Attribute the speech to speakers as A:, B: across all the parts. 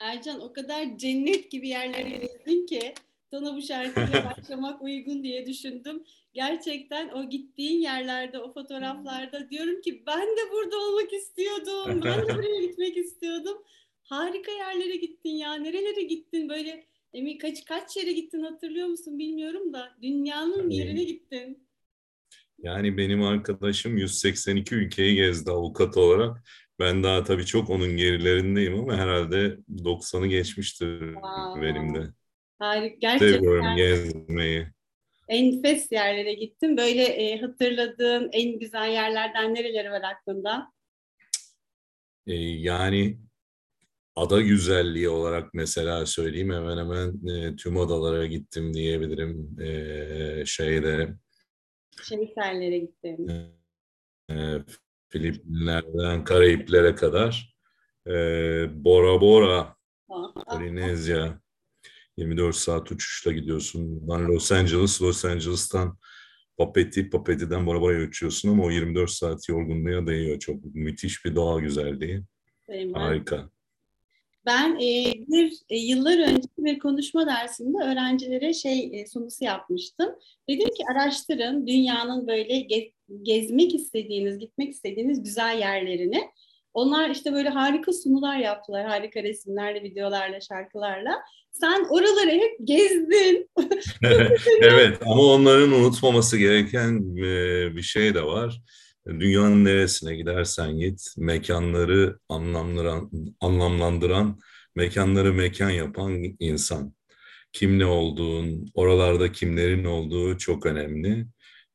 A: Ercan o kadar cennet gibi yerlere gezdin ki sana bu şarkıyla başlamak uygun diye düşündüm. Gerçekten o gittiğin yerlerde, o fotoğraflarda diyorum ki ben de burada olmak istiyordum. Ben de buraya gitmek istiyordum. Harika yerlere gittin ya. Nerelere gittin? Böyle emin kaç kaç yere gittin hatırlıyor musun bilmiyorum da dünyanın yani, yerine gittin.
B: Yani benim arkadaşım 182 ülkeyi gezdi avukat olarak. Ben daha tabii çok onun gerilerindeyim ama herhalde 90'ı geçmiştir wow. benim de.
A: Harika. Gerçekten.
B: Seviyorum gezmeyi.
A: Enfes yerlere gittim. Böyle e, hatırladığın en güzel yerlerden nereleri var aklında?
B: E, yani ada güzelliği olarak mesela söyleyeyim hemen hemen e, tüm adalara gittim diyebilirim. E, şeyde
A: Şehitlerlere gittim.
B: E, Filipinler'den Karayiplere kadar e, Bora Bora, Polinezya 24 saat uçuşla gidiyorsun. Ben Los Angeles, Los Angeles'tan Papeti, Papeti'den Bora Bora'ya uçuyorsun ama o 24 saat yorgunluğa değiyor. Çok müthiş bir doğa güzelliği. Benim Harika.
A: Ben e, bir e, yıllar önce bir konuşma dersinde öğrencilere şey e, sunusu yapmıştım. Dedim ki araştırın dünyanın böyle gez, gezmek istediğiniz, gitmek istediğiniz güzel yerlerini. Onlar işte böyle harika sunular yaptılar, harika resimlerle, videolarla, şarkılarla. Sen oraları hep gezdin.
B: evet ama onların unutmaması gereken bir şey de var. Dünyanın neresine gidersen git, mekanları anlamlandıran, anlamlandıran, mekanları mekan yapan insan. Kim ne olduğun, oralarda kimlerin olduğu çok önemli.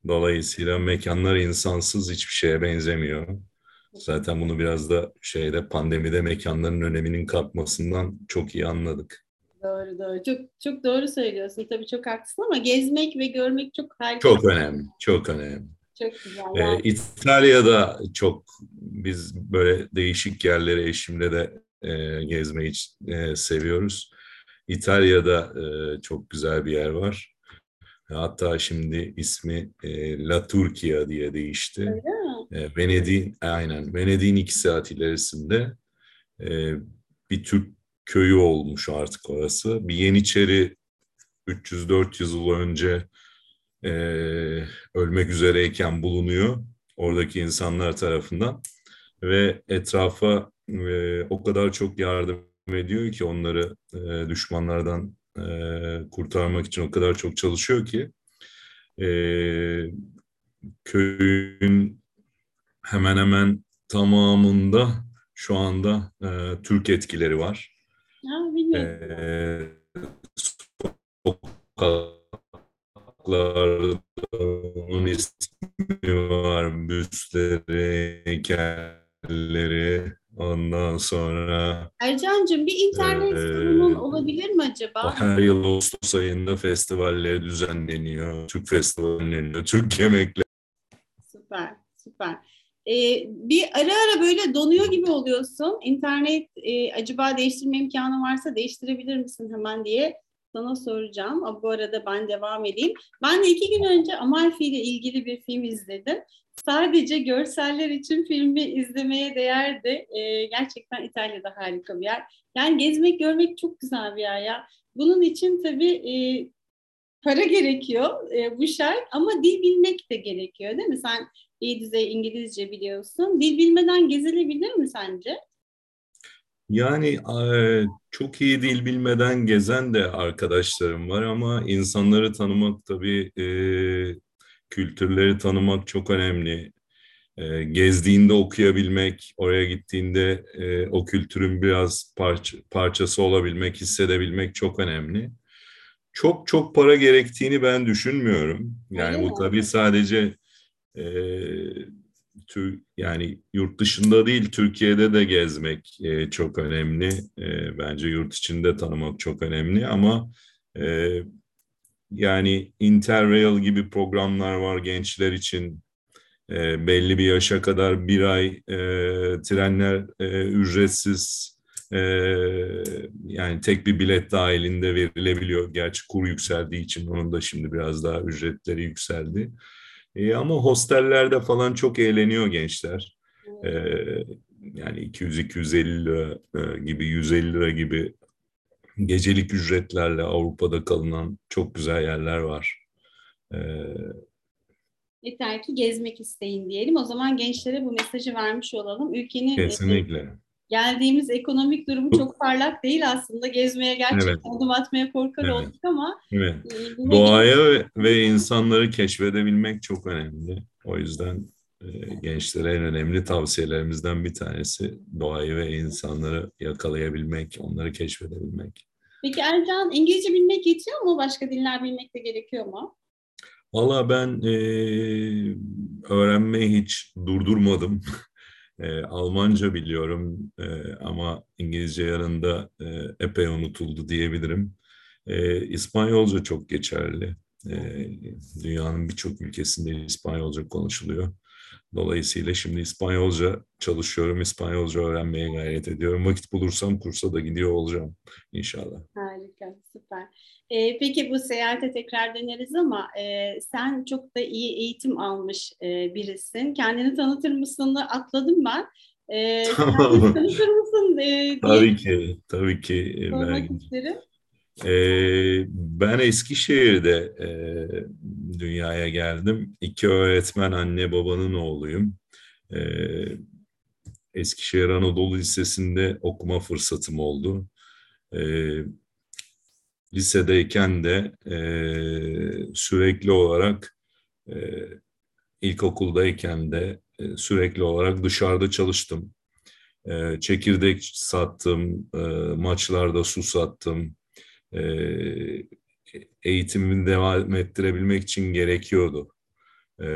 B: Dolayısıyla mekanlar insansız hiçbir şeye benzemiyor. Zaten bunu biraz da şeyde pandemide mekanların öneminin kalkmasından çok iyi anladık.
A: Doğru doğru. Çok çok doğru söylüyorsun. Tabii çok haklısın ama gezmek ve görmek çok harika.
B: Çok önemli. Çok önemli.
A: Çok güzel.
B: Ee, İtalya'da çok biz böyle değişik yerleri eşimle de e, gezmeyi e, seviyoruz. İtalya'da e, çok güzel bir yer var. Hatta şimdi ismi e, La Turquia diye değişti. E, Venedik'in aynen Venedik'in iki saat ilerisinde e, bir Türk köyü olmuş artık orası. Bir Yeniçeri 300-400 yıl önce e, ölmek üzereyken bulunuyor oradaki insanlar tarafından ve etrafa e, o kadar çok yardım ediyor ki onları e, düşmanlardan e, kurtarmak için o kadar çok çalışıyor ki e, köyün hemen hemen tamamında şu anda e, Türk etkileri var.
A: Ha, bilmiyorum. E,
B: sokaklarda onun ismi var, büstleri, heykelleri, Ondan sonra...
A: Ercan'cığım bir internet e, sorunun olabilir mi acaba?
B: Her yıl Ağustos ayında festivaller düzenleniyor. Türk festivalleniyor, Türk yemekler.
A: Süper, süper. Ee, bir ara ara böyle donuyor gibi oluyorsun. İnternet e, acaba değiştirme imkanı varsa değiştirebilir misin hemen diye sana soracağım. Bu arada ben devam edeyim. Ben de iki gün önce Amalfi ile ilgili bir film izledim sadece görseller için filmi izlemeye değerdi. E, gerçekten İtalya'da harika bir yer. Yani gezmek, görmek çok güzel bir yer ya. Bunun için tabii e, para gerekiyor, e, bu şart ama dil bilmek de gerekiyor değil mi? Sen iyi düzey İngilizce biliyorsun. Dil bilmeden gezilebilir mi sence?
B: Yani çok iyi dil bilmeden gezen de arkadaşlarım var ama insanları tanımak tabii kültürleri tanımak çok önemli. Gezdiğinde okuyabilmek, oraya gittiğinde o kültürün biraz parça, parçası olabilmek, hissedebilmek çok önemli. Çok çok para gerektiğini ben düşünmüyorum. Yani Öyle bu mi? tabii sadece tür, yani yurt dışında değil Türkiye'de de gezmek e, çok önemli. E, bence yurt içinde tanımak çok önemli ama e, yani Interrail gibi programlar var gençler için. E, belli bir yaşa kadar bir ay e, trenler e, ücretsiz e, yani tek bir bilet dahilinde verilebiliyor. Gerçi kur yükseldiği için onun da şimdi biraz daha ücretleri yükseldi. E, ama hostellerde falan çok eğleniyor gençler. E, yani 200-250 lira e, gibi, 150 lira gibi gecelik ücretlerle Avrupa'da kalınan çok güzel yerler var. E,
A: Yeter ki gezmek isteyin diyelim. O zaman gençlere bu mesajı vermiş olalım. Ülkenin
B: Kesinlikle.
A: Geldiğimiz ekonomik durumu çok parlak değil aslında. Gezmeye gerçekten evet. adım atmaya korkar evet. olduk ama
B: evet. e, doğaya ve, ve insanları keşfedebilmek çok önemli. O yüzden e, gençlere en önemli tavsiyelerimizden bir tanesi doğayı ve insanları yakalayabilmek, onları keşfedebilmek.
A: Peki Ercan İngilizce bilmek yetiyor mu? Başka diller bilmek de gerekiyor mu?
B: Valla ben e, öğrenmeyi hiç durdurmadım. e, Almanca biliyorum e, ama İngilizce yanında e, epey unutuldu diyebilirim. E, İspanyolca çok geçerli. E, dünyanın birçok ülkesinde İspanyolca konuşuluyor. Dolayısıyla şimdi İspanyolca çalışıyorum, İspanyolca öğrenmeye gayret ediyorum. Vakit bulursam kursa da gidiyor olacağım inşallah.
A: Harika, süper. Ee, peki bu seyahate tekrar döneriz ama e, sen çok da iyi eğitim almış e, birisin. Kendini tanıtır mısın? Atladım ben. E, tamam. tanıtır mısın?
B: E, tabii ki, tabii ki.
A: Sormak ben... isterim.
B: Ee, ben Eskişehir'de e, dünyaya geldim. İki öğretmen anne babanın oğluyum. Ee, Eskişehir Anadolu Lisesi'nde okuma fırsatım oldu. Ee, lisedeyken de e, sürekli olarak e, ilkokuldayken de e, sürekli olarak dışarıda çalıştım. E, çekirdek sattım, e, maçlarda su sattım, e, eğitimimi devam ettirebilmek için gerekiyordu. E,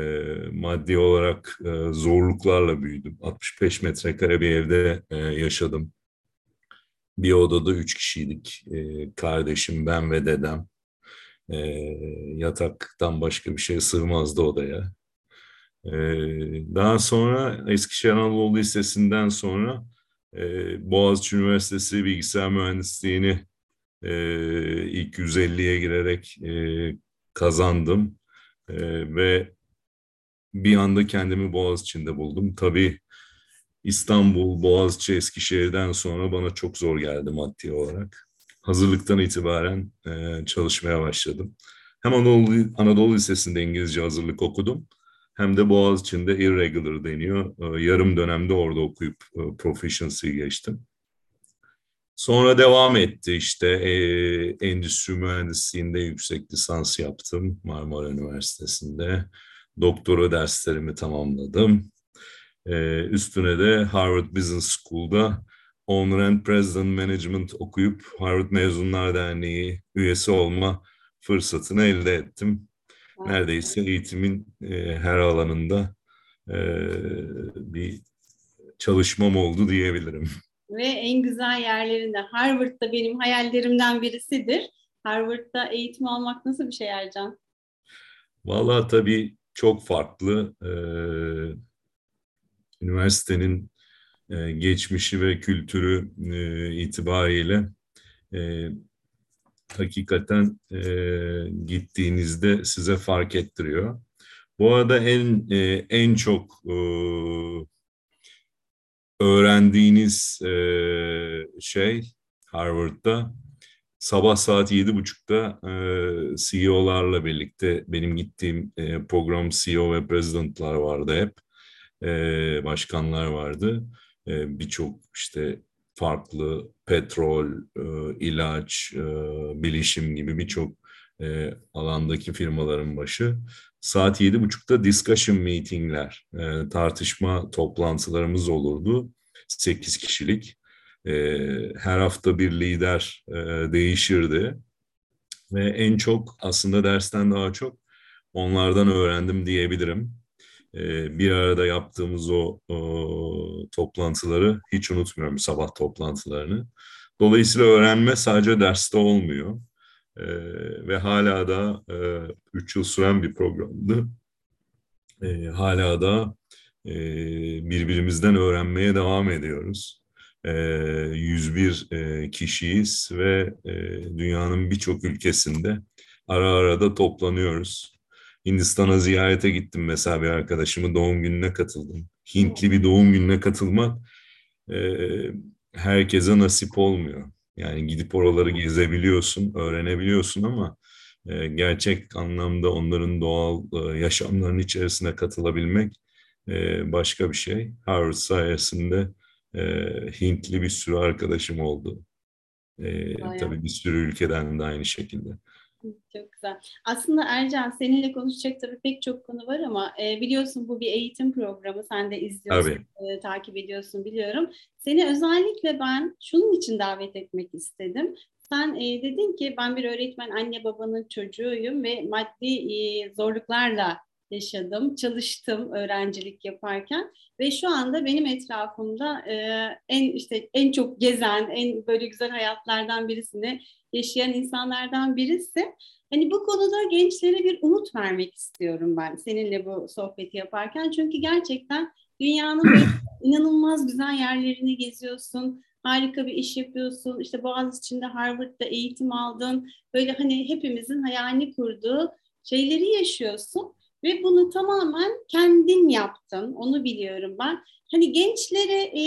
B: maddi olarak e, zorluklarla büyüdüm. 65 metrekare bir evde e, yaşadım. Bir odada üç kişiydik. E, kardeşim, ben ve dedem. E, yataktan başka bir şey sığmazdı odaya. E, daha sonra Eskişehir Anadolu Lisesi'nden sonra e, Boğaziçi Üniversitesi Bilgisayar Mühendisliğini e, ilk 150'ye girerek e, kazandım e, ve bir anda kendimi Boğaziçi'nde buldum. Tabii İstanbul, Boğaziçi, Eskişehir'den sonra bana çok zor geldi maddi olarak. Hazırlıktan itibaren e, çalışmaya başladım. Hem Anadolu, Anadolu Lisesi'nde İngilizce hazırlık okudum. Hem de Boğaziçi'nde irregular deniyor. E, yarım dönemde orada okuyup e, proficiency geçtim. Sonra devam etti işte e, endüstri mühendisliğinde yüksek lisans yaptım Marmara Üniversitesi'nde. Doktora derslerimi tamamladım. E, üstüne de Harvard Business School'da Owner and President Management okuyup Harvard Mezunlar Derneği üyesi olma fırsatını elde ettim. Neredeyse eğitimin e, her alanında e, bir çalışmam oldu diyebilirim
A: ve en güzel yerlerinde. Harvard'da benim hayallerimden birisidir. Harvard'da eğitim almak nasıl bir şey Ercan?
B: Valla tabii çok farklı. Ee, üniversitenin e, geçmişi ve kültürü e, itibariyle e, hakikaten e, gittiğinizde size fark ettiriyor. Bu arada en en çok öğrendiğiniz e, şey Harvard'da sabah saat yedi buçukta e, CEO'larla birlikte benim gittiğim e, program CEO ve presidentlar vardı hep. E, başkanlar vardı. E, Birçok işte farklı petrol, e, ilaç, e, bilişim gibi birçok e, alandaki firmaların başı. Saat yedi buçukta discussion meetingler, e, tartışma toplantılarımız olurdu. Sekiz kişilik. E, her hafta bir lider e, değişirdi. Ve en çok aslında dersten daha çok onlardan öğrendim diyebilirim. E, bir arada yaptığımız o, o toplantıları hiç unutmuyorum sabah toplantılarını. Dolayısıyla öğrenme sadece derste olmuyor e, ve hala da 3 e, yıl süren bir programdı. E, hala da e, birbirimizden öğrenmeye devam ediyoruz. 101 e, kişiyiz ve e, dünyanın birçok ülkesinde ara ara da toplanıyoruz. Hindistan'a ziyarete gittim mesela bir arkadaşımın doğum gününe katıldım. Hintli bir doğum gününe katılmak e, herkese nasip olmuyor. Yani gidip oraları gezebiliyorsun, öğrenebiliyorsun ama gerçek anlamda onların doğal yaşamlarının içerisine katılabilmek başka bir şey. Harvard sayesinde Hintli bir sürü arkadaşım oldu. E, tabii bir sürü ülkeden de aynı şekilde.
A: Çok güzel. Aslında Ercan seninle konuşacak tabii pek çok konu var ama e, biliyorsun bu bir eğitim programı. Sen de izliyorsun, e, takip ediyorsun biliyorum. Seni özellikle ben şunun için davet etmek istedim. Sen e, dedin ki ben bir öğretmen anne babanın çocuğuyum ve maddi e, zorluklarla yaşadım, çalıştım öğrencilik yaparken ve şu anda benim etrafımda e, en işte en çok gezen, en böyle güzel hayatlardan birisini yaşayan insanlardan birisi. Hani bu konuda gençlere bir umut vermek istiyorum ben seninle bu sohbeti yaparken. Çünkü gerçekten dünyanın inanılmaz güzel yerlerini geziyorsun. Harika bir iş yapıyorsun. İşte Boğaziçi'nde Harvard'da eğitim aldın. Böyle hani hepimizin hayalini kurduğu şeyleri yaşıyorsun. Ve bunu tamamen kendin yaptın. Onu biliyorum ben. Hani gençlere e,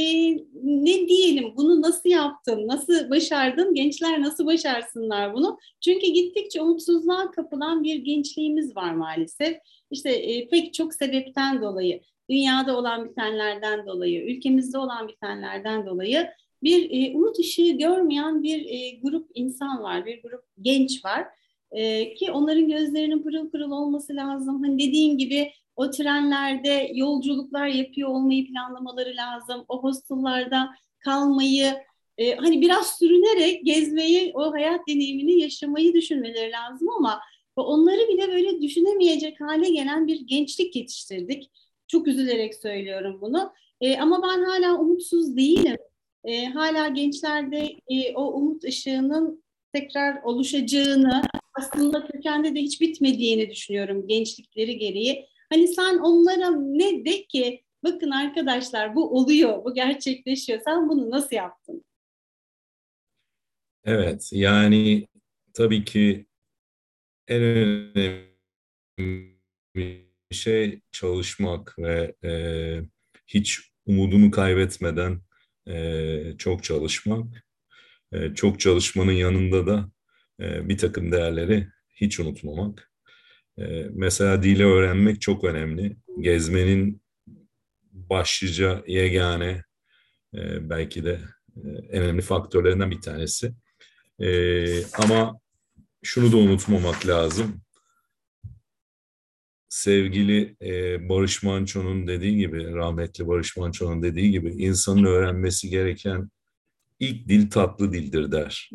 A: ne diyelim, bunu nasıl yaptın, nasıl başardın, gençler nasıl başarsınlar bunu? Çünkü gittikçe umutsuzluğa kapılan bir gençliğimiz var maalesef. İşte e, pek çok sebepten dolayı, dünyada olan bitenlerden dolayı, ülkemizde olan bitenlerden dolayı bir e, umut ışığı görmeyen bir e, grup insan var, bir grup genç var. E, ki onların gözlerinin pırıl pırıl olması lazım. Hani dediğin gibi o trenlerde yolculuklar yapıyor olmayı planlamaları lazım. O hostelllarda kalmayı, e, hani biraz sürünerek gezmeyi, o hayat deneyimini yaşamayı düşünmeleri lazım ama onları bile böyle düşünemeyecek hale gelen bir gençlik yetiştirdik. Çok üzülerek söylüyorum bunu. E, ama ben hala umutsuz değilim. E, hala gençlerde e, o umut ışığının tekrar oluşacağını, aslında kökende de hiç bitmediğini düşünüyorum gençlikleri gereği. Hani sen onlara ne de ki bakın arkadaşlar bu oluyor, bu gerçekleşiyor. Sen bunu nasıl yaptın?
B: Evet, yani tabii ki en önemli şey çalışmak ve e, hiç umudunu kaybetmeden e, çok çalışmak. E, çok çalışmanın yanında da e, bir takım değerleri hiç unutmamak. E, mesela dili öğrenmek çok önemli. Gezmenin başlıca yegane belki de en önemli faktörlerinden bir tanesi. Ama şunu da unutmamak lazım. Sevgili Barış Manço'nun dediği gibi, rahmetli Barış Manço'nun dediği gibi insanın öğrenmesi gereken ilk dil tatlı dildir der.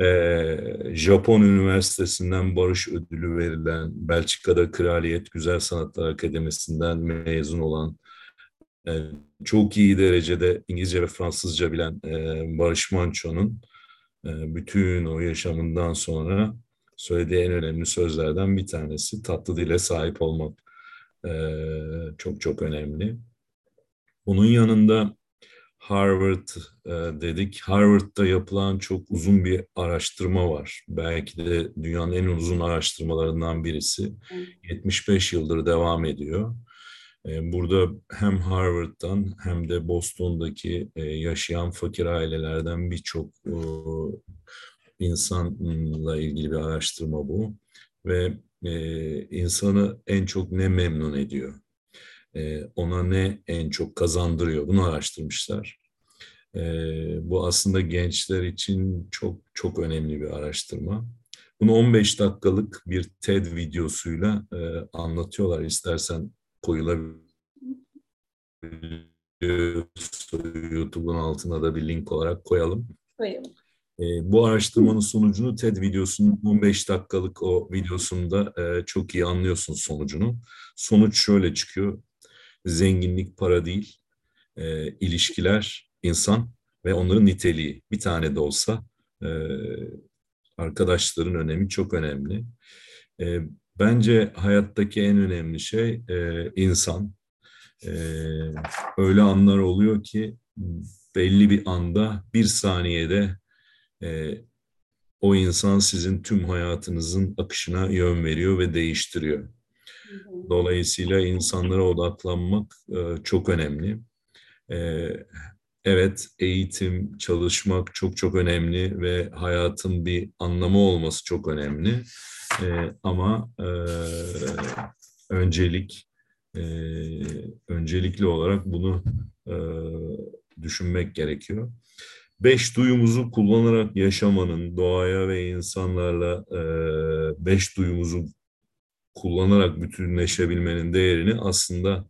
B: ee, Japon Üniversitesi'nden barış ödülü verilen, Belçika'da Kraliyet Güzel Sanatlar Akademisi'nden mezun olan, e, çok iyi derecede İngilizce ve Fransızca bilen e, Barış Manço'nun e, bütün o yaşamından sonra söylediği en önemli sözlerden bir tanesi tatlı dile sahip olmak. E, çok çok önemli. Bunun yanında Harvard e, dedik. Harvard'da yapılan çok uzun bir araştırma var. Belki de dünyanın en uzun araştırmalarından birisi. 75 yıldır devam ediyor. E, burada hem Harvard'dan hem de Boston'daki e, yaşayan fakir ailelerden birçok e, insanla ilgili bir araştırma bu. Ve e, insanı en çok ne memnun ediyor? E, ona ne en çok kazandırıyor bunu araştırmışlar. E, bu aslında gençler için çok çok önemli bir araştırma. Bunu 15 dakikalık bir TED videosuyla e, anlatıyorlar. İstersen koyulabilir. YouTube'un altına da bir link olarak koyalım.
A: Koyalım.
B: E, bu araştırmanın sonucunu TED videosunun 15 dakikalık o videosunda e, çok iyi anlıyorsun sonucunu. Sonuç şöyle çıkıyor zenginlik para değil, e, ilişkiler, insan ve onların niteliği. Bir tane de olsa e, arkadaşların önemi çok önemli. E, bence hayattaki en önemli şey e, insan. E, öyle anlar oluyor ki belli bir anda, bir saniyede e, o insan sizin tüm hayatınızın akışına yön veriyor ve değiştiriyor. Dolayısıyla insanlara odaklanmak e, çok önemli. E, evet, eğitim, çalışmak çok çok önemli ve hayatın bir anlamı olması çok önemli. E, ama e, öncelik, e, öncelikli olarak bunu e, düşünmek gerekiyor. Beş duyumuzu kullanarak yaşamanın, doğaya ve insanlarla e, beş duyumuzu kullanarak bütünleşebilmenin değerini aslında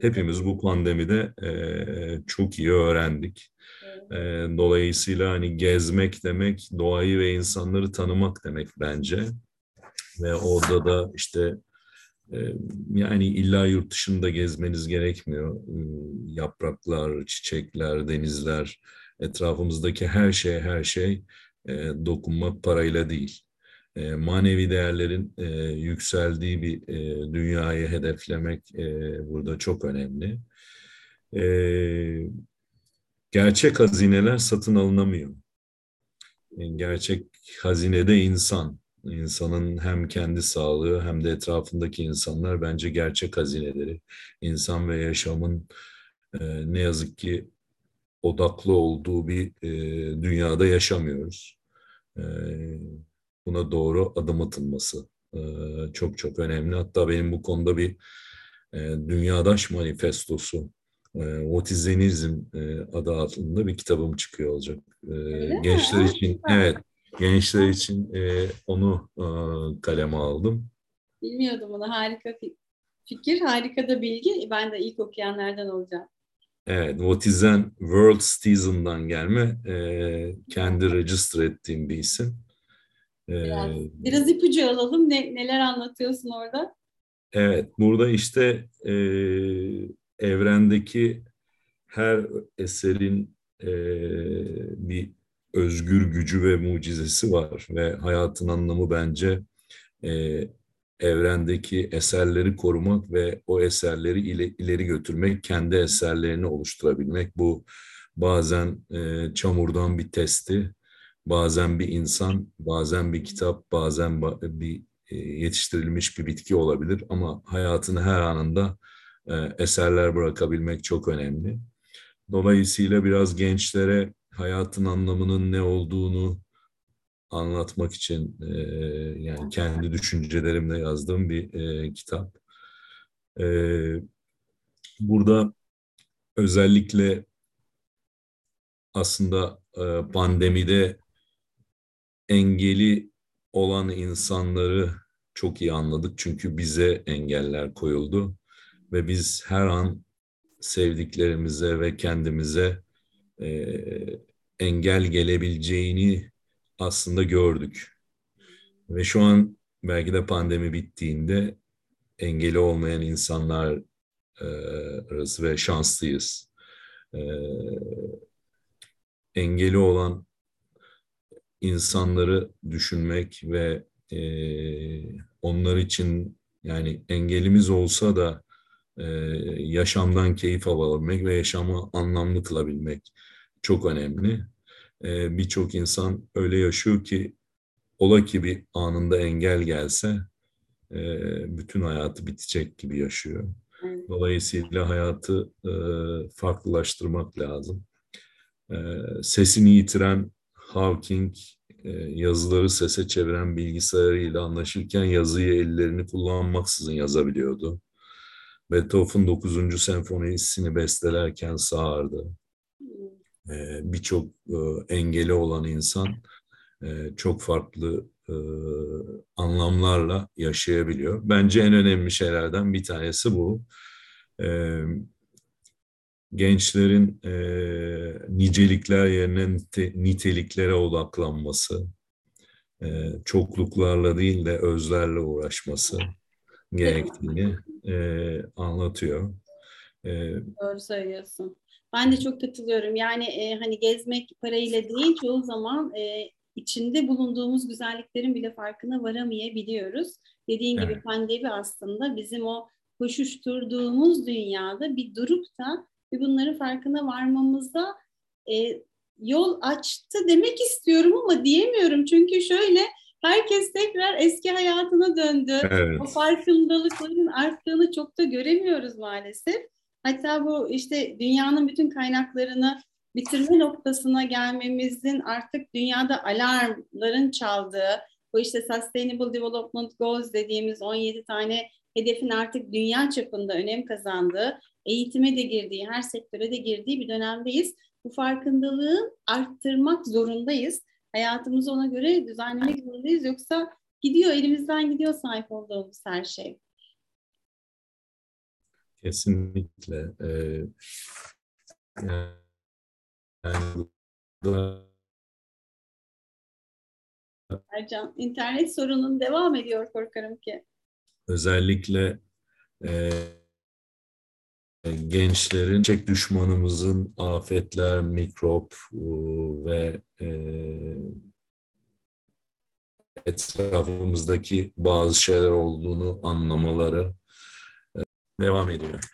B: hepimiz bu pandemide e, çok iyi öğrendik. E, dolayısıyla hani gezmek demek doğayı ve insanları tanımak demek bence. Ve orada da işte e, yani illa yurt dışında gezmeniz gerekmiyor. E, yapraklar, çiçekler, denizler, etrafımızdaki her şey her şey e, dokunmak parayla değil. E, manevi değerlerin e, yükseldiği bir e, dünyayı hedeflemek e, burada çok önemli. E, gerçek hazineler satın alınamıyor. E, gerçek hazinede insan. İnsanın hem kendi sağlığı hem de etrafındaki insanlar bence gerçek hazineleri. İnsan ve yaşamın e, ne yazık ki odaklı olduğu bir e, dünyada yaşamıyoruz. E, buna doğru adım atılması e, çok çok önemli. Hatta benim bu konuda bir e, Dünyadaş Manifestosu, Otizanizm e, adı altında bir kitabım çıkıyor olacak. E, gençler mi? için, evet, gençler için onu kaleme aldım.
A: Bilmiyordum bunu. Harika fikir, harika da bilgi. Ben de ilk okuyanlardan olacağım.
B: Evet, Votizen World Citizen'dan gelme kendi register ettiğim bir isim.
A: Biraz, biraz ipucu alalım. Ne, neler anlatıyorsun orada?
B: Evet, burada işte e, evrendeki her eserin e, bir özgür gücü ve mucizesi var ve hayatın anlamı bence e, evrendeki eserleri korumak ve o eserleri ileri götürmek, kendi eserlerini oluşturabilmek. Bu bazen e, çamurdan bir testi, bazen bir insan, bazen bir kitap, bazen bir e, yetiştirilmiş bir bitki olabilir ama hayatın her anında e, eserler bırakabilmek çok önemli. Dolayısıyla biraz gençlere hayatın anlamının ne olduğunu anlatmak için e, yani kendi düşüncelerimle yazdığım bir kitap. Burada özellikle aslında pandemide engeli olan insanları çok iyi anladık çünkü bize engeller koyuldu ve biz her an sevdiklerimize ve kendimize e, engel gelebileceğini aslında gördük. Ve şu an belki de pandemi bittiğinde engeli olmayan insanlar e, arası ve şanslıyız. E, engeli olan insanları düşünmek ve e, onlar için yani engelimiz olsa da e, yaşamdan keyif alabilmek ve yaşamı anlamlı kılabilmek çok önemli e, birçok insan öyle yaşıyor ki ola ki bir anında engel gelse e, bütün hayatı bitecek gibi yaşıyor. Dolayısıyla hayatı e, farklılaştırmak lazım. E, sesini yitiren Hawking e, yazıları sese çeviren bilgisayarıyla anlaşırken yazıyı ellerini kullanmaksızın yazabiliyordu. Beethoven 9. senfonisini bestelerken sağırdı. Ee, birçok e, engeli olan insan e, çok farklı e, anlamlarla yaşayabiliyor. Bence en önemli şeylerden bir tanesi bu. Gençlerin nicelikler yerine niteliklere odaklanması, çokluklarla değil de özlerle uğraşması gerektiğini anlatıyor.
A: Doğru söylüyorsun. Ben de çok katılıyorum. Yani e, hani gezmek parayla değil çoğu zaman e, içinde bulunduğumuz güzelliklerin bile farkına varamayabiliyoruz. Dediğin evet. gibi pandemi aslında bizim o koşuşturduğumuz dünyada bir durup da ve bunları farkına varmamıza e, yol açtı demek istiyorum ama diyemiyorum. Çünkü şöyle herkes tekrar eski hayatına döndü. Evet. O farkındalıkların arttığını çok da göremiyoruz maalesef. Hatta bu işte dünyanın bütün kaynaklarını bitirme noktasına gelmemizin artık dünyada alarmların çaldığı, bu işte Sustainable Development Goals dediğimiz 17 tane hedefin artık dünya çapında önem kazandığı, eğitime de girdiği, her sektöre de girdiği bir dönemdeyiz. Bu farkındalığı arttırmak zorundayız. Hayatımızı ona göre düzenlemek zorundayız. Yoksa gidiyor, elimizden gidiyor sahip olduğumuz her şey.
B: Kesinlikle. Ee, yani
A: Ercan, internet sorunun devam ediyor korkarım ki.
B: Özellikle e, gençlerin çek düşmanımızın afetler, mikrop e, ve e, etrafımızdaki bazı şeyler olduğunu anlamaları e, devam ediyor.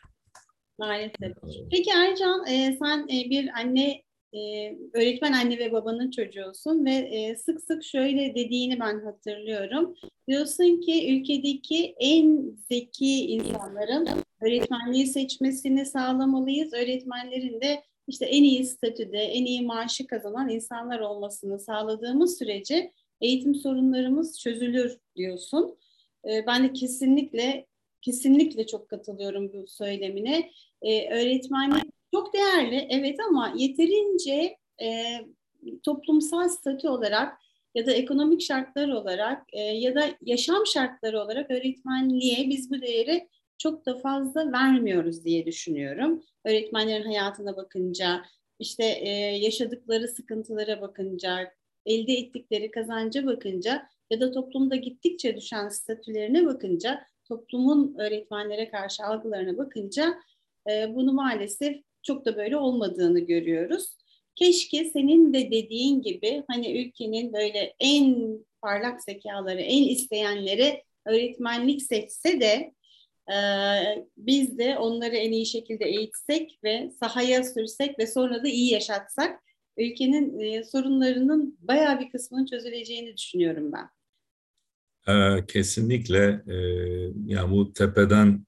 A: Maalesef. Peki Ercan, sen bir anne e, öğretmen anne ve babanın çocuğusun ve e, sık sık şöyle dediğini ben hatırlıyorum. Diyorsun ki ülkedeki en zeki insanların öğretmenliği seçmesini sağlamalıyız. Öğretmenlerin de işte en iyi statüde, en iyi maaşı kazanan insanlar olmasını sağladığımız sürece eğitim sorunlarımız çözülür diyorsun. E, ben de kesinlikle kesinlikle çok katılıyorum bu söylemine. E, öğretmenlik çok değerli evet ama yeterince e, toplumsal statü olarak ya da ekonomik şartlar olarak e, ya da yaşam şartları olarak öğretmenliğe biz bu değeri çok da fazla vermiyoruz diye düşünüyorum. Öğretmenlerin hayatına bakınca, işte e, yaşadıkları sıkıntılara bakınca, elde ettikleri kazanca bakınca ya da toplumda gittikçe düşen statülerine bakınca, toplumun öğretmenlere karşı algılarına bakınca e, bunu maalesef çok da böyle olmadığını görüyoruz. Keşke senin de dediğin gibi hani ülkenin böyle en parlak zekaları, en isteyenleri öğretmenlik seçse de e, biz de onları en iyi şekilde eğitsek ve sahaya sürsek ve sonra da iyi yaşatsak ülkenin e, sorunlarının bayağı bir kısmının çözüleceğini düşünüyorum ben.
B: Ee, kesinlikle e, yani bu tepeden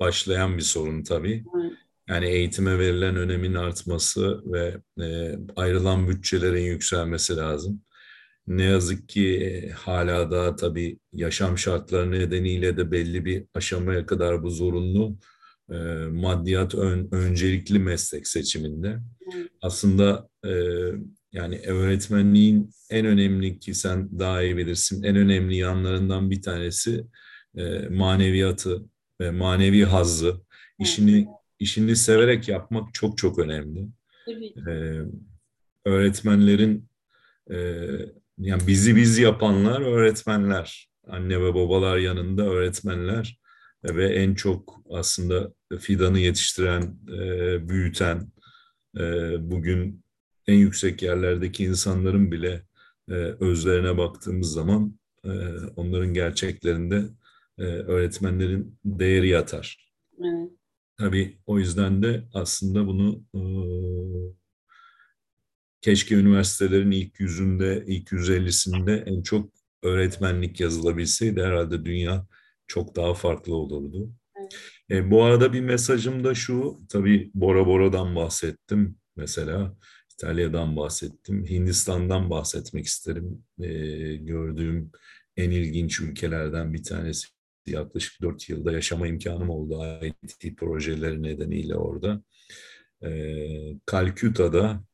B: başlayan bir sorun tabii. Evet. Yani eğitime verilen önemin artması ve e, ayrılan bütçelerin yükselmesi lazım. Ne yazık ki e, hala da tabii yaşam şartları nedeniyle de belli bir aşamaya kadar bu zorunlu e, maddiyat ön, öncelikli meslek seçiminde. Aslında e, yani öğretmenliğin en önemli ki sen daha iyi bilirsin en önemli yanlarından bir tanesi e, maneviyatı ve manevi hazzı. işini işini severek yapmak çok çok önemli. Ee, öğretmenlerin e, yani bizi biz yapanlar öğretmenler. Anne ve babalar yanında öğretmenler ve en çok aslında fidanı yetiştiren, e, büyüten, e, bugün en yüksek yerlerdeki insanların bile e, özlerine baktığımız zaman e, onların gerçeklerinde e, öğretmenlerin değeri yatar. Evet. Tabii o yüzden de aslında bunu e, keşke üniversitelerin ilk yüzünde, ilk 150'sinde en çok öğretmenlik yazılabilseydi herhalde dünya çok daha farklı olurdu. Evet. E, bu arada bir mesajım da şu, tabii Bora Bora'dan bahsettim mesela, İtalya'dan bahsettim, Hindistan'dan bahsetmek isterim. E, gördüğüm en ilginç ülkelerden bir tanesi yaklaşık dört yılda yaşama imkanım oldu IT projeleri nedeniyle orada. Kalküta'da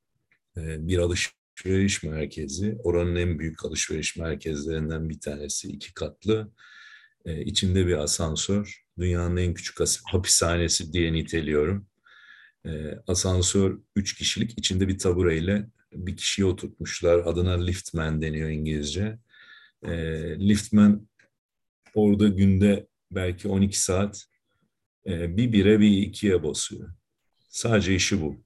B: e, bir alışveriş merkezi, oranın en büyük alışveriş merkezlerinden bir tanesi, iki katlı. E, içinde bir asansör, dünyanın en küçük hapishanesi diye niteliyorum. E, asansör üç kişilik, içinde bir tabureyle bir kişiyi oturtmuşlar. Adına liftman deniyor İngilizce. E, liftman Orada günde belki 12 saat e, bir bire bir ikiye basıyor. Sadece işi bu.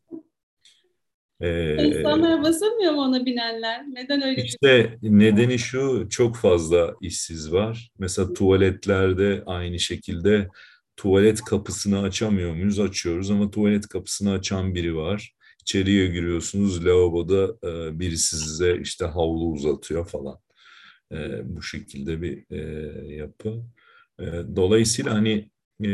A: Ee, İnsanlar basamıyor mu ona binenler? Neden öyle?
B: İşte nedeni şu çok fazla işsiz var. Mesela tuvaletlerde aynı şekilde tuvalet kapısını açamıyor muyuz? Açıyoruz ama tuvalet kapısını açan biri var. İçeriye giriyorsunuz, lavaboda e, birisi size işte havlu uzatıyor falan. E, bu şekilde bir e, yapı. E, dolayısıyla hani e,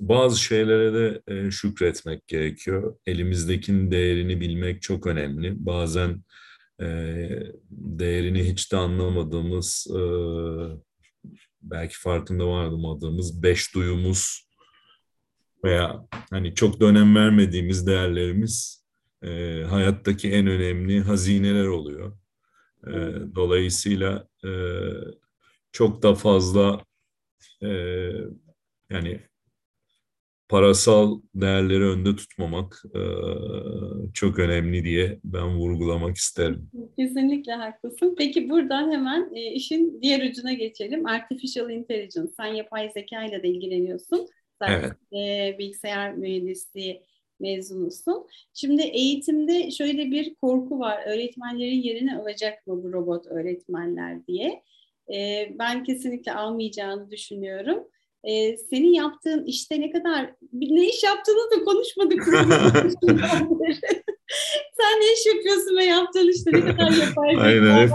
B: bazı şeylere de e, şükretmek gerekiyor. Elimizdekinin değerini bilmek çok önemli. Bazen e, değerini hiç de anlamadığımız, e, belki farkında varmadığımız beş duyumuz veya hani çok da önem vermediğimiz değerlerimiz e, hayattaki en önemli hazineler oluyor. E, dolayısıyla e, çok da fazla e, yani parasal değerleri önde tutmamak e, çok önemli diye ben vurgulamak isterim.
A: Kesinlikle haklısın. Peki buradan hemen e, işin diğer ucuna geçelim. Artificial Intelligence. Sen yapay zeka ile de ilgileniyorsun. Sen
B: Evet.
A: e, bilgisayar mühendisliği mezunusun. Şimdi eğitimde şöyle bir korku var. Öğretmenlerin yerini alacak mı bu robot öğretmenler diye. E, ben kesinlikle almayacağını düşünüyorum. E, senin yaptığın işte ne kadar ne iş yaptığını da konuşmadık. Sen ne iş yapıyorsun ve yaptığın işte ne kadar yapay
B: Aynen.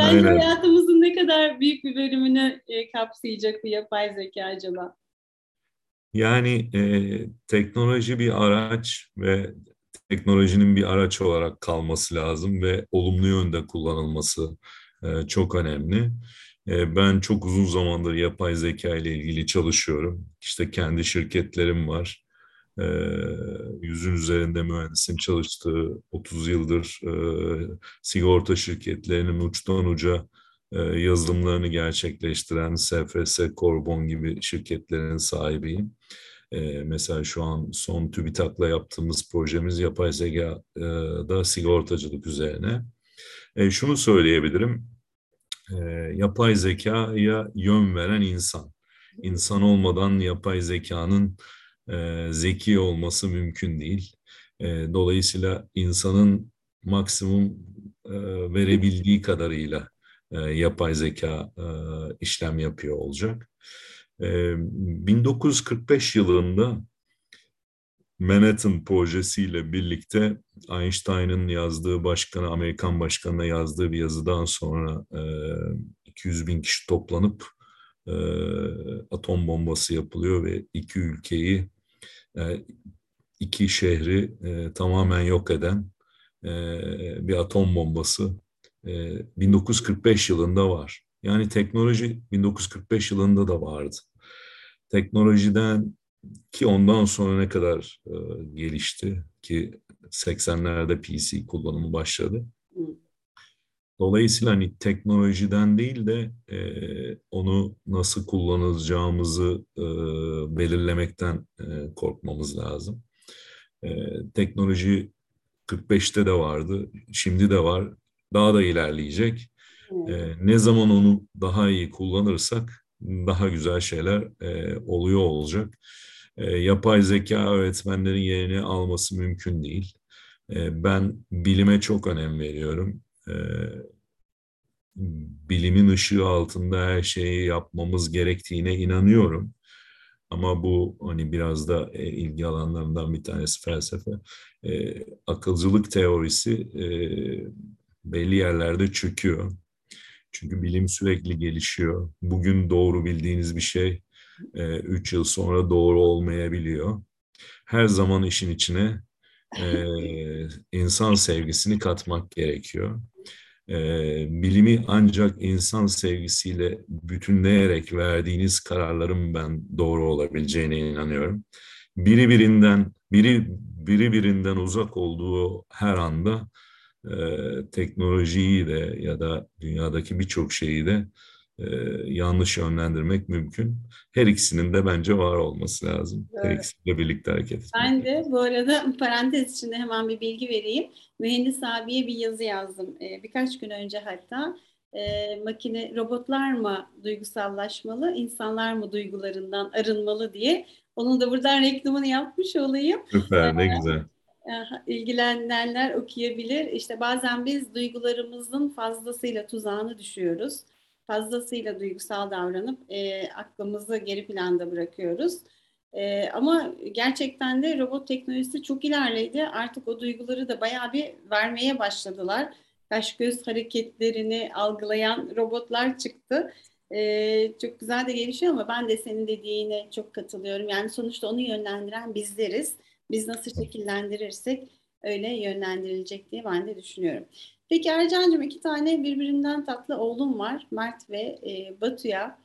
A: Sence
B: Aynen.
A: hayatımızın ne kadar büyük bir bölümünü e, kapsayacak bu yapay zeka acaba?
B: Yani e, teknoloji bir araç ve teknolojinin bir araç olarak kalması lazım ve olumlu yönde kullanılması e, çok önemli. E, ben çok uzun zamandır yapay zeka ile ilgili çalışıyorum. İşte kendi şirketlerim var. E, yüzün üzerinde mühendisin çalıştığı 30 yıldır e, sigorta şirketlerinin uçtan uca yazılımlarını gerçekleştiren SFS, Korbon gibi şirketlerin sahibiyim. E, mesela şu an son TÜBİTAK'la yaptığımız projemiz yapay zekada sigortacılık üzerine. E, şunu söyleyebilirim, e, yapay zekaya yön veren insan. İnsan olmadan yapay zekanın e, zeki olması mümkün değil. E, dolayısıyla insanın maksimum e, verebildiği kadarıyla e, yapay zeka e, işlem yapıyor olacak. E, 1945 yılında Manhattan projesiyle birlikte Einstein'ın yazdığı başkana, Amerikan başkanına yazdığı bir yazıdan sonra e, 200 bin kişi toplanıp e, atom bombası yapılıyor ve iki ülkeyi, e, iki şehri e, tamamen yok eden e, bir atom bombası 1945 yılında var. Yani teknoloji 1945 yılında da vardı. Teknolojiden ki ondan sonra ne kadar e, gelişti ki 80'lerde PC kullanımı başladı. Dolayısıyla hani teknolojiden değil de e, onu nasıl kullanacağımızı e, belirlemekten e, korkmamız lazım. E, teknoloji 45'te de vardı, şimdi de var, daha da ilerleyecek. E, ne zaman onu daha iyi kullanırsak daha güzel şeyler e, oluyor olacak. E, yapay zeka öğretmenlerin yerini alması mümkün değil. E, ben bilime çok önem veriyorum. E, bilimin ışığı altında her şeyi yapmamız gerektiğine inanıyorum. Ama bu hani biraz da e, ilgi alanlarından bir tanesi felsefe. E, akılcılık teorisi e, belli yerlerde çöküyor. Çünkü bilim sürekli gelişiyor. Bugün doğru bildiğiniz bir şey e, üç yıl sonra doğru olmayabiliyor. Her zaman işin içine e, insan sevgisini katmak gerekiyor. E, bilimi ancak insan sevgisiyle bütünleyerek verdiğiniz kararların ben doğru olabileceğine inanıyorum. Biri birinden biri biri birinden uzak olduğu her anda e, teknolojiyi de ya da dünyadaki birçok şeyi de e, yanlış yönlendirmek mümkün. Her ikisinin de bence var olması lazım. Her
A: Evet.
B: ikisiyle birlikte hareket etmek.
A: Ben de bu arada parantez içinde hemen bir bilgi vereyim. Mühendis abiye bir yazı yazdım. Ee, birkaç gün önce hatta e, makine robotlar mı duygusallaşmalı, insanlar mı duygularından arınmalı diye. Onun da buradan reklamını yapmış olayım.
B: Süper, ne güzel.
A: İlgilenenler okuyabilir. İşte bazen biz duygularımızın fazlasıyla tuzağına düşüyoruz. Fazlasıyla duygusal davranıp e, aklımızı geri planda bırakıyoruz. E, ama gerçekten de robot teknolojisi çok ilerledi. Artık o duyguları da bayağı bir vermeye başladılar. Kaş göz hareketlerini algılayan robotlar çıktı. E, çok güzel de gelişiyor ama ben de senin dediğine çok katılıyorum. Yani sonuçta onu yönlendiren bizleriz. Biz nasıl şekillendirirsek öyle yönlendirilecek diye ben de düşünüyorum. Peki Ercan'cığım iki tane birbirinden tatlı oğlum var. Mert ve e, Batu'ya.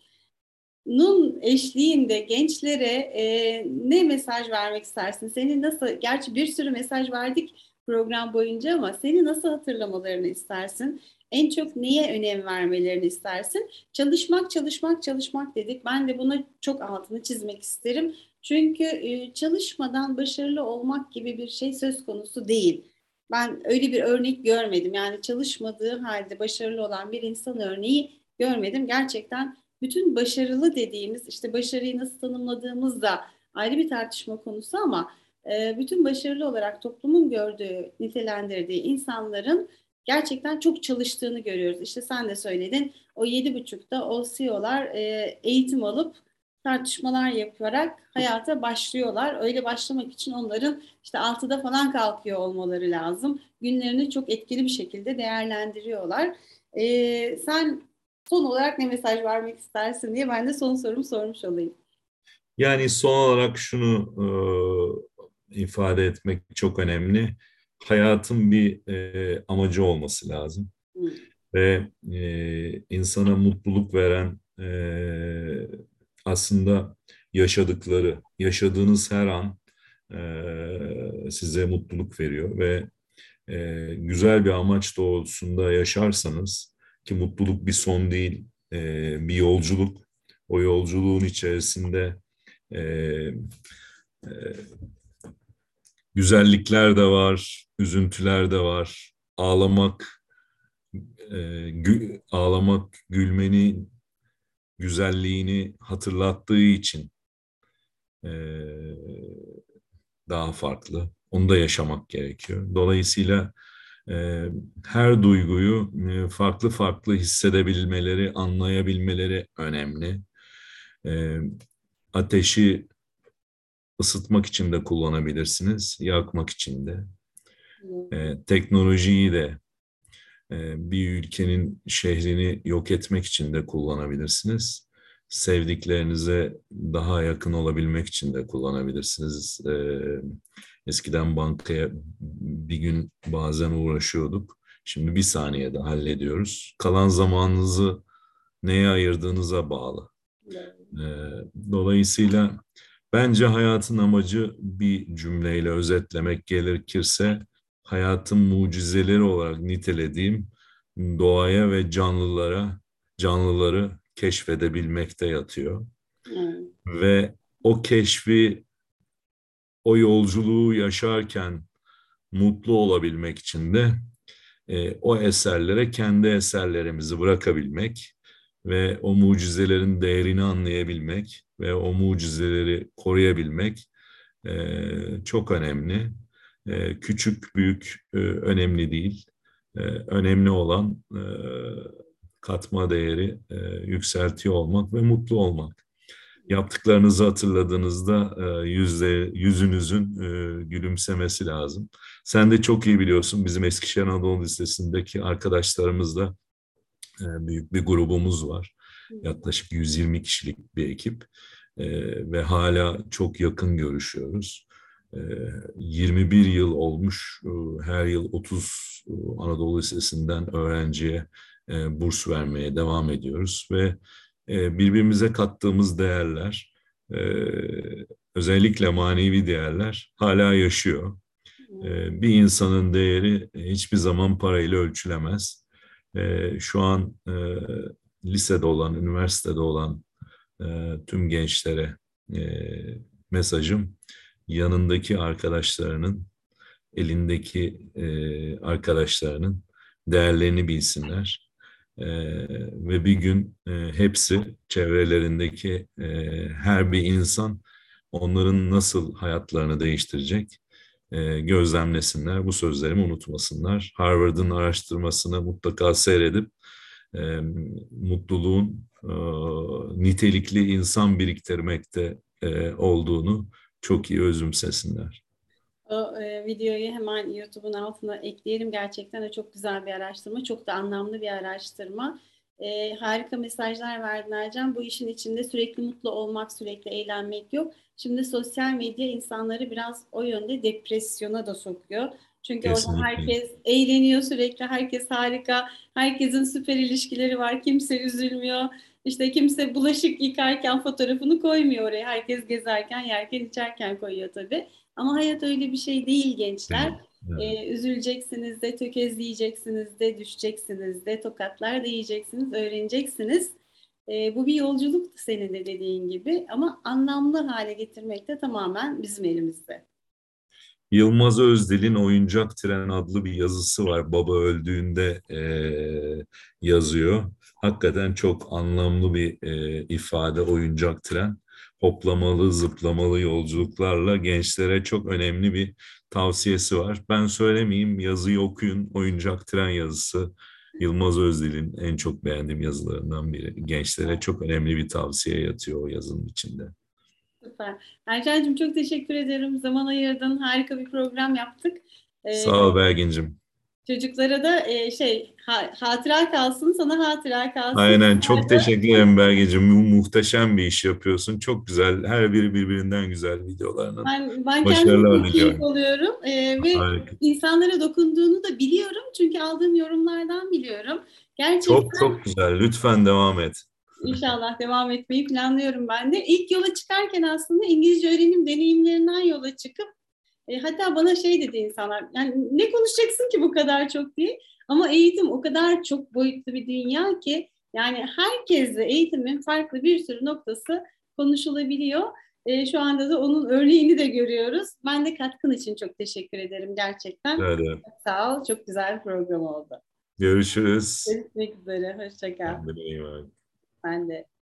A: Nun eşliğinde gençlere e, ne mesaj vermek istersin? Seni nasıl, gerçi bir sürü mesaj verdik program boyunca ama seni nasıl hatırlamalarını istersin? En çok neye önem vermelerini istersin? Çalışmak, çalışmak, çalışmak dedik. Ben de buna çok altını çizmek isterim. Çünkü çalışmadan başarılı olmak gibi bir şey söz konusu değil. Ben öyle bir örnek görmedim. Yani çalışmadığı halde başarılı olan bir insan örneği görmedim. Gerçekten bütün başarılı dediğimiz işte başarıyı nasıl tanımladığımız da ayrı bir tartışma konusu ama bütün başarılı olarak toplumun gördüğü, nitelendirdiği insanların gerçekten çok çalıştığını görüyoruz. İşte sen de söyledin o yedi buçukta o CEO'lar eğitim alıp tartışmalar yaparak hayata başlıyorlar. Öyle başlamak için onların işte altıda falan kalkıyor olmaları lazım. Günlerini çok etkili bir şekilde değerlendiriyorlar. Ee, sen son olarak ne mesaj vermek istersin diye ben de son sorumu sormuş olayım.
B: Yani son olarak şunu e, ifade etmek çok önemli. Hayatın bir e, amacı olması lazım. Hı. Ve e, insana mutluluk veren e, aslında yaşadıkları, yaşadığınız her an e, size mutluluk veriyor ve e, güzel bir amaç doğrultusunda yaşarsanız ki mutluluk bir son değil, e, bir yolculuk. O yolculuğun içerisinde e, e, güzellikler de var, üzüntüler de var. Ağlamak, e, gü, ağlamak, gülmenin güzelliğini hatırlattığı için e, daha farklı. Onu da yaşamak gerekiyor. Dolayısıyla e, her duyguyu e, farklı farklı hissedebilmeleri, anlayabilmeleri önemli. E, ateşi ısıtmak için de kullanabilirsiniz, yakmak için de. E, teknolojiyi de bir ülkenin şehrini yok etmek için de kullanabilirsiniz. Sevdiklerinize daha yakın olabilmek için de kullanabilirsiniz. E, eskiden bankaya bir gün bazen uğraşıyorduk. Şimdi bir saniyede hallediyoruz. Kalan zamanınızı neye ayırdığınıza bağlı. E, dolayısıyla bence hayatın amacı bir cümleyle özetlemek gerekirse hayatın mucizeleri olarak nitelediğim doğaya ve canlılara, canlıları keşfedebilmekte yatıyor. Hmm. Ve o keşfi, o yolculuğu yaşarken mutlu olabilmek için de e, o eserlere kendi eserlerimizi bırakabilmek ve o mucizelerin değerini anlayabilmek ve o mucizeleri koruyabilmek e, çok önemli. E, küçük, büyük e, önemli değil. E, önemli olan e, katma değeri e, yükseltiyor olmak ve mutlu olmak. Yaptıklarınızı hatırladığınızda e, yüzde, yüzünüzün e, gülümsemesi lazım. Sen de çok iyi biliyorsun bizim Eskişehir Anadolu Lisesi'ndeki arkadaşlarımızla e, büyük bir grubumuz var. Yaklaşık 120 kişilik bir ekip e, ve hala çok yakın görüşüyoruz. 21 yıl olmuş. Her yıl 30 Anadolu Lisesi'nden öğrenciye burs vermeye devam ediyoruz ve birbirimize kattığımız değerler, özellikle manevi değerler hala yaşıyor. Bir insanın değeri hiçbir zaman parayla ölçülemez. Şu an lisede olan, üniversitede olan tüm gençlere mesajım yanındaki arkadaşlarının, elindeki e, arkadaşlarının değerlerini bilsinler. E, ve bir gün e, hepsi çevrelerindeki e, her bir insan onların nasıl hayatlarını değiştirecek e, gözlemlesinler. Bu sözlerimi unutmasınlar. Harvard'ın araştırmasını mutlaka seyredip e, mutluluğun e, nitelikli insan biriktirmekte e, olduğunu çok iyi özümsesinler.
A: O e, videoyu hemen YouTube'un altına ekleyelim. Gerçekten de çok güzel bir araştırma. Çok da anlamlı bir araştırma. E, harika mesajlar verdin Ercan. Bu işin içinde sürekli mutlu olmak, sürekli eğlenmek yok. Şimdi sosyal medya insanları biraz o yönde depresyona da sokuyor. Çünkü Kesinlikle. orada herkes eğleniyor sürekli, herkes harika, herkesin süper ilişkileri var, kimse üzülmüyor. İşte kimse bulaşık yıkarken fotoğrafını koymuyor oraya. Herkes gezerken, yerken, içerken koyuyor tabii. Ama hayat öyle bir şey değil gençler. Evet. Ee, üzüleceksiniz de, tökezleyeceksiniz de, düşeceksiniz de, tokatlar da yiyeceksiniz, öğreneceksiniz. Ee, bu bir yolculuk senin de dediğin gibi ama anlamlı hale getirmek de tamamen bizim elimizde.
B: Yılmaz Özdil'in Oyuncak Tren adlı bir yazısı var. Baba öldüğünde e, yazıyor. Hakikaten çok anlamlı bir e, ifade oyuncak tren. Hoplamalı, zıplamalı yolculuklarla gençlere çok önemli bir tavsiyesi var. Ben söylemeyeyim, yazıyı okuyun. Oyuncak tren yazısı Yılmaz Özdil'in en çok beğendiğim yazılarından biri. Gençlere çok önemli bir tavsiye yatıyor o yazının içinde.
A: Süper. Ercan'cığım çok teşekkür ederim. Zaman ayırdın. Harika bir program yaptık.
B: Ee, Sağ ol Belgin'cim.
A: Çocuklara da e, şey ha, hatıra kalsın, sana hatıra kalsın.
B: Aynen çok teşekkür ederim Belgeciğim. Mu muhteşem bir iş yapıyorsun. Çok güzel. Her biri birbirinden güzel videolarının.
A: Ben, ben kendime keyif oluyorum. Ee, ve Harika. insanlara dokunduğunu da biliyorum. Çünkü aldığım yorumlardan biliyorum.
B: Gerçekten... Çok çok güzel. Lütfen devam et.
A: İnşallah devam etmeyi planlıyorum ben de. İlk yola çıkarken aslında İngilizce öğrenim deneyimlerinden yola çıkıp e, hatta bana şey dedi insanlar, yani ne konuşacaksın ki bu kadar çok diye. Ama eğitim o kadar çok boyutlu bir dünya ki yani herkesle eğitimin farklı bir sürü noktası konuşulabiliyor. E, şu anda da onun örneğini de görüyoruz. Ben de katkın için çok teşekkür ederim gerçekten. Evet. Sağ ol. Çok güzel bir program oldu.
B: Görüşürüz.
A: Görüşmek üzere. Hoşçakal. Ben de.